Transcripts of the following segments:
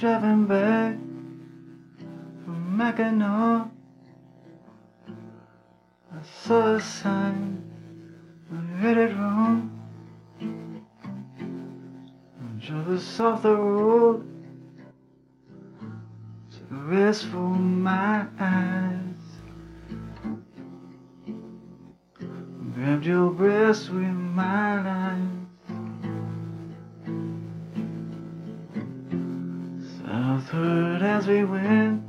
driving back from Mackinac. I saw a sign, I read it wrong. I drove us off the road, a rest for my eyes. Grabbed your breast with my eyes. As we went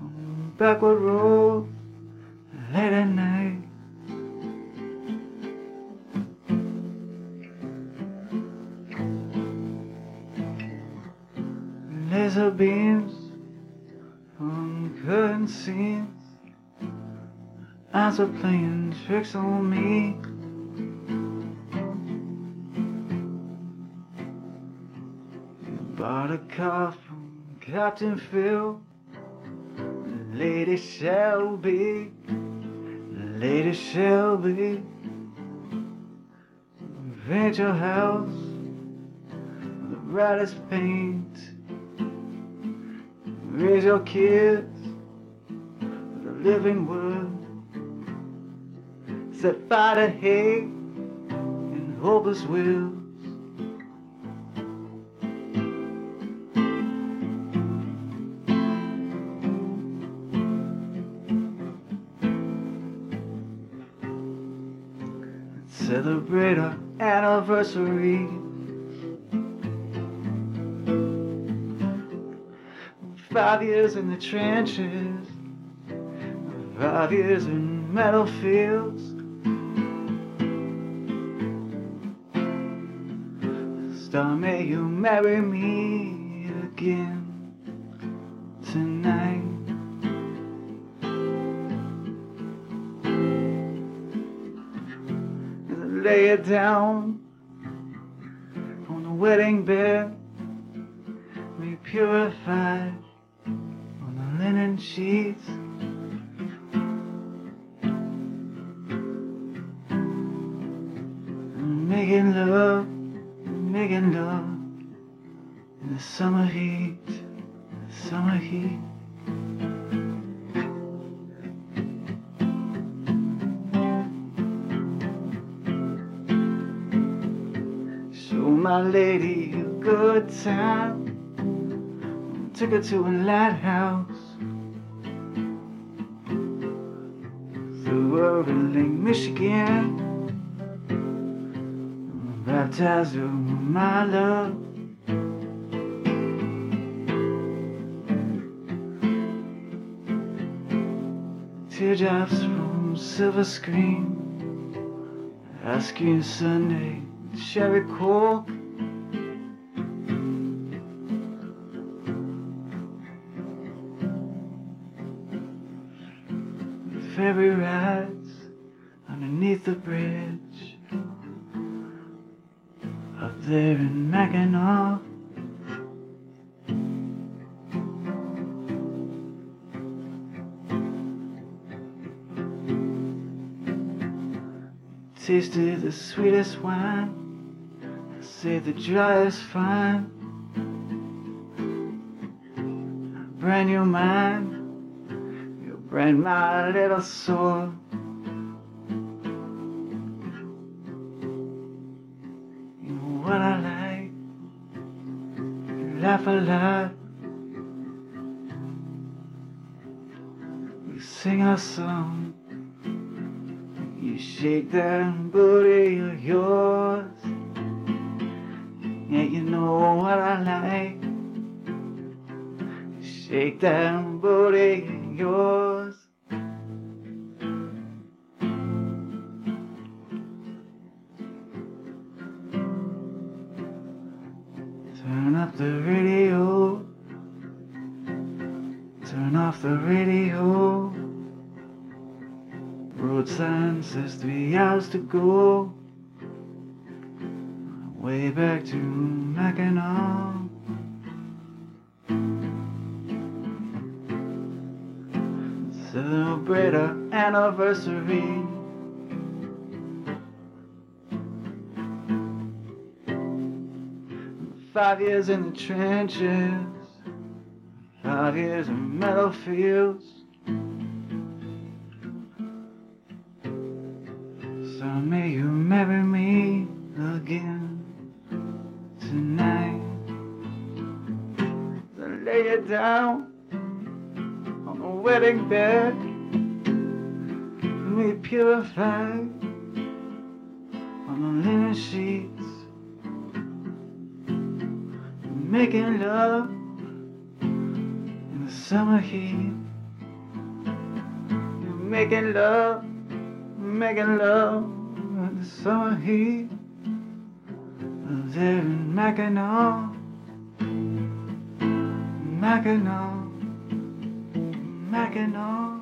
on the backward road late at night. Laser beams on curtain scenes. Eyes are playing tricks on me. Bought a from Captain Phil. Lady Shelby, Lady Shelby. Your house with the brightest paint. Raise your kids with the living wood. Set fire to hate and hopeless wills. Celebrate our anniversary. Five years in the trenches, five years in metal fields. Star, may you marry me again tonight. Lay it down on the wedding bed, be purified on the linen sheets. Making love, making love in the summer heat, the summer heat. My lady a good time. Took her to a lighthouse. Threw her in Lake Michigan. Baptized her with my love. Teardrops from silver screen. Ice cream Sunday, cherry coke. Ferry rides underneath the bridge up there in Mackinac. Tasted the sweetest wine. I say the driest fine. Brand new mind. You my little soul. You know what I like. You laugh a lot. We sing our song. You shake that booty of yours. Yeah, you know what I like. Shake that booty yours. Turn up the radio. Turn off the radio. Road sign says three hours to go. Way back to Mackinac. Anniversary. Five years in the trenches. five years in meadow fields. So may you marry me again tonight. Then lay it down on the wedding bed. Me purified on the linen sheets. Making love in the summer heat. Making love, making love in the summer heat. In Mackinac, Mackinac, Mackinac.